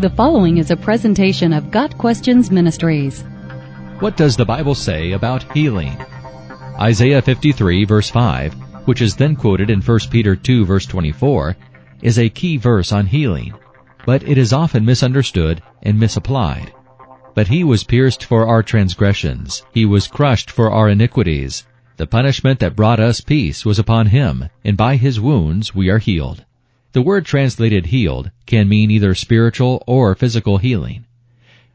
The following is a presentation of Got Questions Ministries. What does the Bible say about healing? Isaiah 53 verse 5, which is then quoted in 1 Peter 2 verse 24, is a key verse on healing, but it is often misunderstood and misapplied. But he was pierced for our transgressions, he was crushed for our iniquities. The punishment that brought us peace was upon him, and by his wounds we are healed. The word translated healed can mean either spiritual or physical healing.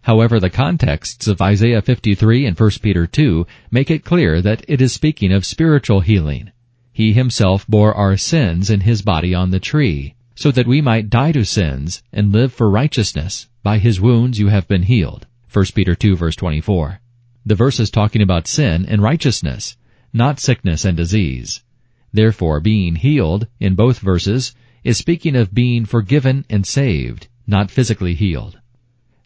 However, the contexts of Isaiah 53 and 1 Peter 2 make it clear that it is speaking of spiritual healing. He himself bore our sins in his body on the tree, so that we might die to sins and live for righteousness. By his wounds you have been healed. 1 Peter 2 verse 24. The verse is talking about sin and righteousness, not sickness and disease. Therefore, being healed in both verses is speaking of being forgiven and saved, not physically healed.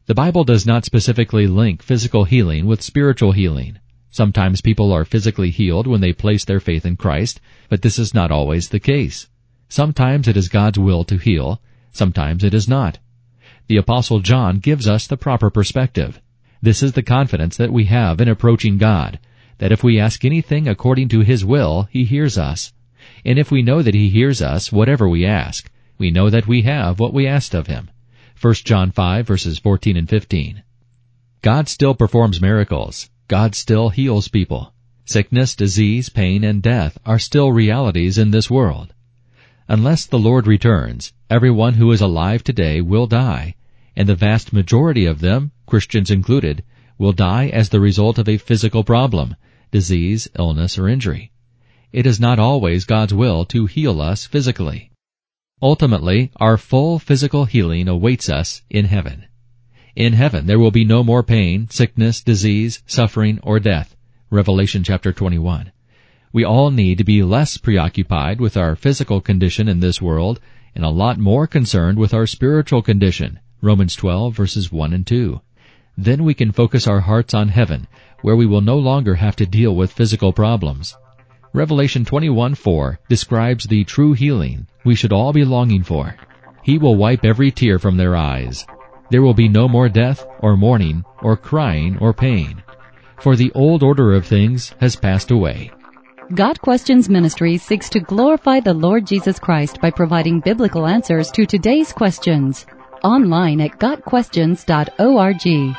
The Bible does not specifically link physical healing with spiritual healing. Sometimes people are physically healed when they place their faith in Christ, but this is not always the case. Sometimes it is God's will to heal, sometimes it is not. The apostle John gives us the proper perspective. This is the confidence that we have in approaching God, that if we ask anything according to His will, He hears us. And if we know that he hears us, whatever we ask, we know that we have what we asked of him. 1 John 5 verses 14 and 15. God still performs miracles. God still heals people. Sickness, disease, pain, and death are still realities in this world. Unless the Lord returns, everyone who is alive today will die, and the vast majority of them, Christians included, will die as the result of a physical problem, disease, illness, or injury it is not always God's will to heal us physically. Ultimately, our full physical healing awaits us in heaven. In heaven there will be no more pain, sickness, disease, suffering, or death. Revelation chapter 21. We all need to be less preoccupied with our physical condition in this world and a lot more concerned with our spiritual condition. Romans 12 verses 1 and 2. Then we can focus our hearts on heaven, where we will no longer have to deal with physical problems. Revelation 21:4 describes the true healing we should all be longing for. He will wipe every tear from their eyes. There will be no more death or mourning or crying or pain. For the old order of things has passed away. Got Questions Ministry seeks to glorify the Lord Jesus Christ by providing biblical answers to today's questions. Online at GotQuestions.org.